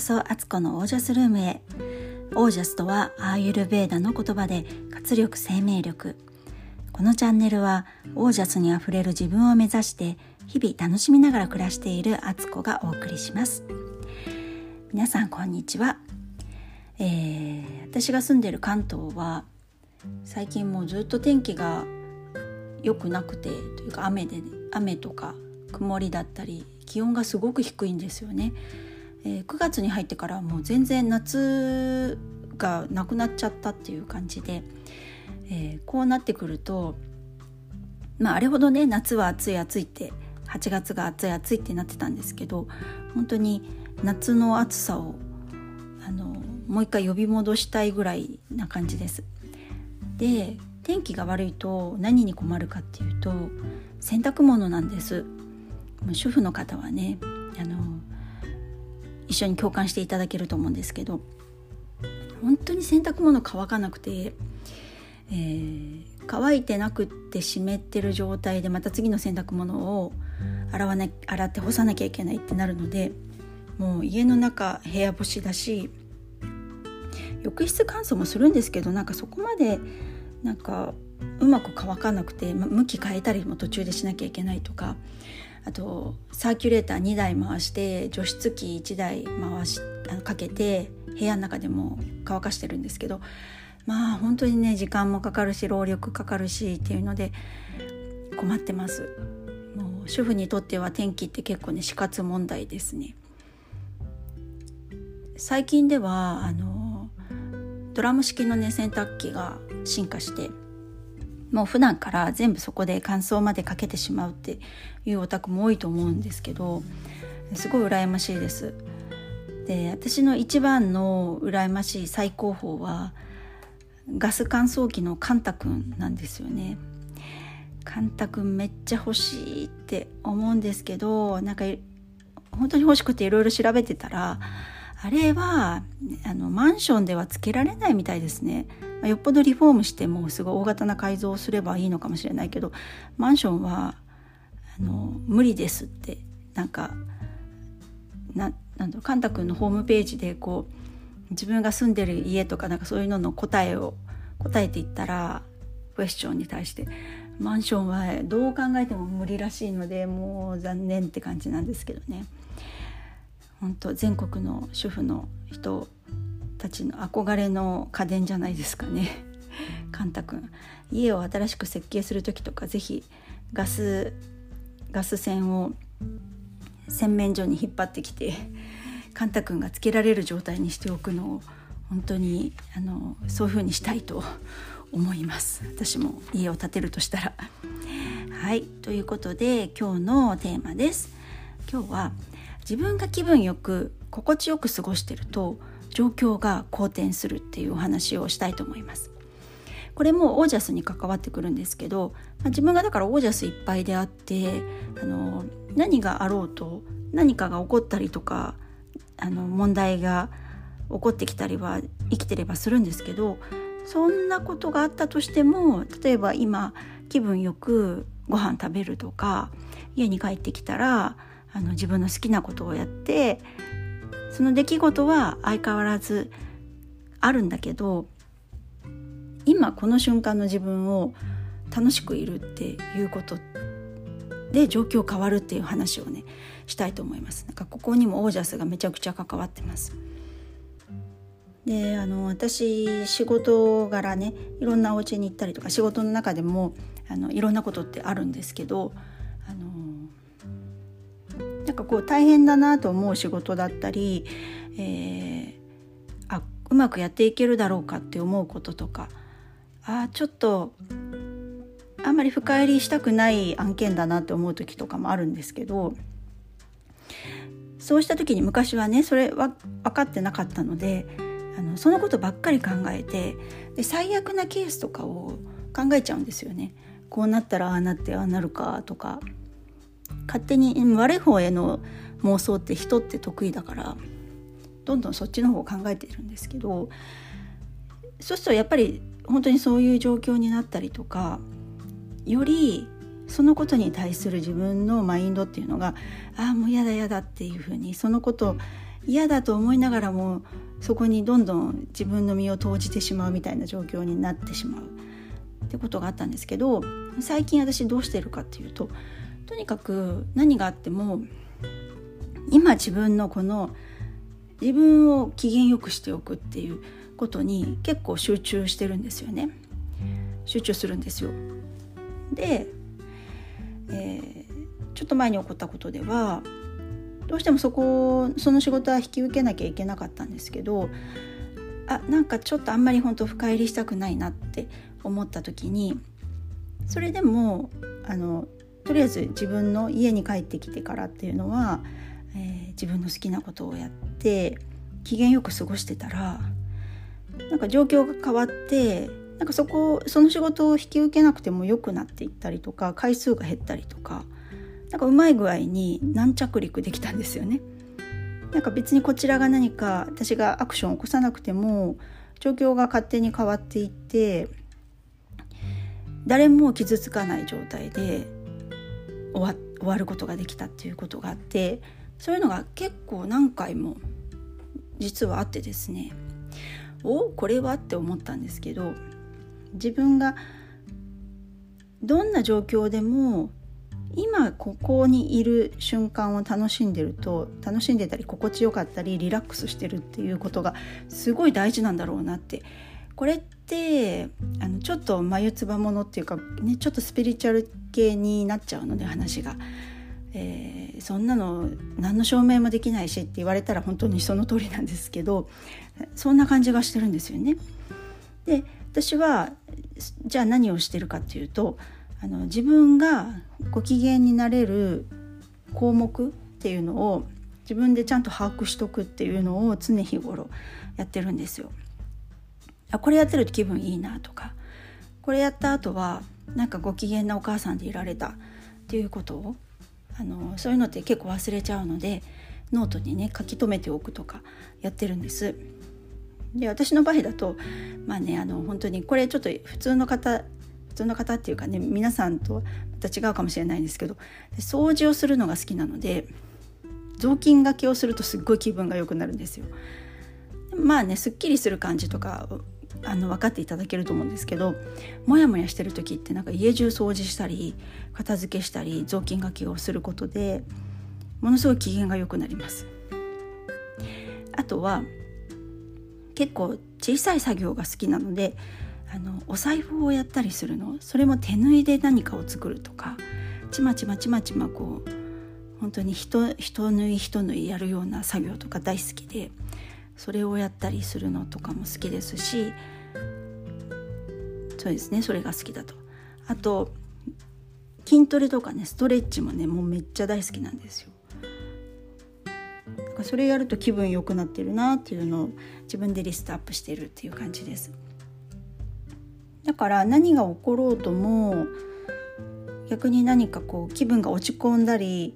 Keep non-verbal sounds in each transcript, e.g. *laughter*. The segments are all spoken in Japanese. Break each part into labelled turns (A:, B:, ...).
A: こそアツコのオージャスルームへ。オージャスとはアーユルベーダの言葉で活力生命力。このチャンネルはオージャスにあふれる自分を目指して日々楽しみながら暮らしているアツコがお送りします。皆さんこんにちは、えー、私が住んでいる関東は最近もうずっと天気が良くなくてというか雨で雨とか曇りだったり気温がすごく低いんですよね、え、9月に入ってからもう全然夏がなくなっちゃったっていう感じで、えー、こうなってくるとまああれほどね夏は暑い暑いって8月が暑い暑いってなってたんですけど本当に夏の暑さをあのもう一回呼び戻したいぐらいな感じです。で天気が悪いと何に困るかっていうと洗濯物なんです主婦の方はねあの一緒に共感していただけると思うんですけど本当に洗濯物乾かなくて、えー、乾いてなくって湿ってる状態でまた次の洗濯物を洗わな洗って干さなきゃいけないってなるのでもう家の中部屋干しだし浴室乾燥もするんですけどなんかそこまでなんかうまく乾かなくて、向き変えたりも途中でしなきゃいけないとかあとサーキュレーター2台回して除湿機1台回しあのかけて部屋の中でも乾かしてるんですけどまあ本当にね時間もかかるし労力かかるしっていうので困ってます。もう主婦にとっては天気って結構ね死活問題ですね。最近ではあのドラム式のね洗濯機が進化してもう普段から全部そこで乾燥までかけてしまうっていうお宅も多いと思うんですけどすごい羨ましいです。で私の一番の羨ましい最高峰はガス乾燥機のカンタ君なんですよね。カンタ君めっちゃ欲しいって思うんですけどなんか本当に欲しくていろいろ調べてたらあれはあのマンションではつけられないみたいですね。まあ、よっぽどリフォームしてもすごい大型な改造をすればいいのかもしれないけどマンションはあの無理ですってなんかななんだろうカンタ君のホームページでこう自分が住んでる家とかなんかそういうのの答えを答えていったらクエスチョンに対してマンションはどう考えても無理らしいのでもう残念って感じなんですけどね。本当全国の主婦の人たちの憧れの家電じゃないですかね。カンタ君。家を新しく設計する時とか是非ガスガス線を洗面所に引っ張ってきてカンタ君がつけられる状態にしておくのを本当にあのそういう風にしたいと思います。私も家を建てるとしたら。はい。ということで今日のテーマです。今日は自分が気分よく心地よく過ごしてると状況が好転するっていうお話をしたいと思います。これもオージャスに関わってくるんですけど、まあ、自分がだからオージャスいっぱいであってあの何があろうと何かが起こったりとかあの問題が起こってきたりは生きてればするんですけどそんなことがあったとしても例えば今気分よくご飯食べるとか家に帰ってきたらあの自分の好きなことをやってその出来事は相変わらずあるんだけど今この瞬間の自分を楽しくいるっていうことで状況変わるっていう話をねしたいと思います。なんかここにもオージャスがめちゃくちゃ関わってます。であの私仕事柄ねいろんなお家に行ったりとか仕事の中でもあのいろんなことってあるんですけどなんかこう大変だなと思う仕事だったり、えー、あうまくやっていけるだろうかって思うこととかあちょっとあんまり深入りしたくない案件だなって思う時とかもあるんですけどそうした時に昔はねそれは分かってなかったのであのそのことばっかり考えてで最悪なケースとかを考えちゃうんですよね。こうなったらああなってああなるかとか勝手に悪い方への妄想って人って得意だからどんどんそっちの方を考えているんですけどそうするとやっぱり本当にそういう状況になったりとかよりそのことに対する自分のマインドっていうのがああもう嫌だ嫌だっていうふうにそのこと嫌だと思いながらもそこにどんどん自分の身を投じてしまうみたいな状況になってしまうってことがあったんですけど最近私どうしてるかっていうととにかく何があっても今自分のこの自分を機嫌よくしておくっていうことに結構集中してるんですよね。集中するんですよ。で、えー、ちょっと前に起こったことではどうしてもそこその仕事は引き受けなきゃいけなかったんですけどあなんかちょっとあんまり本当深入りしたくないなって思った時にそれでもあのとりあえず自分の家に帰ってきてからっていうのは、えー、自分の好きなことをやって機嫌よく過ごしてたらなんか状況が変わってなんかそこその仕事を引き受けなくても良くなっていったりとか回数が減ったりとかなんかうまい具合に軟着陸できたんですよね。なんか別にこちらが何か私がアクションを起こさなくても状況が勝手に変わっていって誰も傷つかない状態で終わることができたっていうことがあってそういうのが結構何回も実はあってですねおこれはって思ったんですけど自分がどんな状況でも今ここにいる瞬間を楽しんでると楽しんでたり心地よかったりリラックスしてるっていうことがすごい大事なんだろうなってこれってあのちょっと眉唾ものっていうか、ね、ちょっとスピリチュアル系になっちゃうので話が。えー、そんなの何の証明もできないしって言われたら本当にその通りなんですけどそんな感じがしてるんですよね。で私はじゃあ何をしてるかっていうとあの自分がご機嫌になれる項目っていうのを自分でちゃんと把握しとくっていうのを常日頃やってるんですよ。あこれやってると気分いいなとかこれやった後はなんかご機嫌なお母さんでいられたっていうことをあのそういうのって結構忘れちゃうのでノートにね書き留めておくとかやってるんです。で私の場合だとまあねあの本当にこれちょっと普通の方普通の方っていうかね皆さんとまた違うかもしれないんですけど掃除をするのが好きなので雑巾がけをするとすっごい気分が良くなるんですよ。まあねすっきりする感じとかあの分かっていただけると思うんですけどモヤモヤしてる時ってなんか家中掃除したり片付けしたり雑巾がけをすることでものすごい機嫌が良くなります。あとは結構小さい作業が好きなのであのお財布をやったりするのそれも手縫いで何かを作るとかちまちまちまちまこう本当に人人縫い人縫いやるような作業とか大好きでそれをやったりするのとかも好きですしそうですねそれが好きだと。あと筋トレとかねストレッチもねもうめっちゃ大好きなんですよ。だからそれやると気分良くなってるなっていうのを自分でリストアップしてるっていう感じです。だから何が起ころうとも逆に何かこう気分が落ち込んだり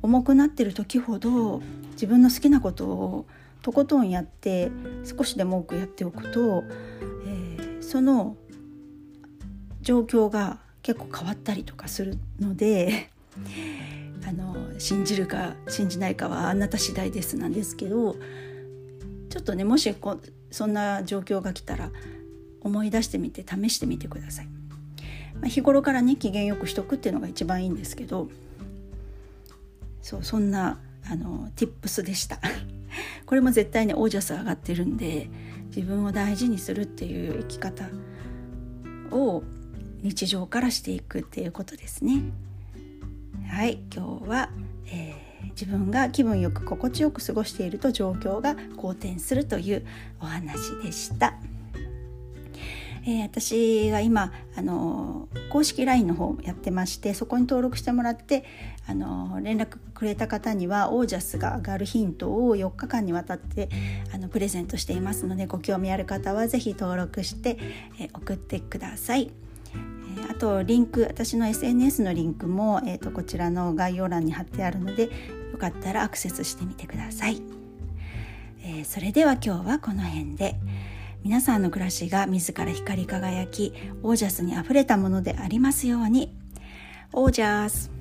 A: 重くなってる時ほど自分の好きなことをとことんやって少しでも多くやっておくと、えー、その状況が結構変わったりとかするので *laughs* あの信じるか信じないかはあなた次第ですなんですけどちょっとねもしこそんな状況が来たら思い出してみて試してみてください。まあ、日頃からね機嫌よくしとくっていうのが一番いいんですけどそうそんなあの tips でした。*laughs* これも絶対にオージャス上がってるんで自分を大事にするっていう生き方を日常からしていくっていうことですね。はい今日は、えー、自分が気分よく心地よく過ごしていると状況が好転するというお話でした。えー、私は今あの公式 LINE の方やってましてそこに登録してもらってあの連絡くれた方にはオージャスが上がるヒントを4日間にわたってあのプレゼントしていますのでご興味ある方は是非登録して、えー、送ってください。あとリンク私の SNS のリンクも、えーと、こちらの概要欄に貼ってあるのでよかったらアクセスしてみてください。えー、それでは今日はこの辺で。皆さんの暮らしが自ら光り輝きオージャスにあふれたものでありますように。オージャス。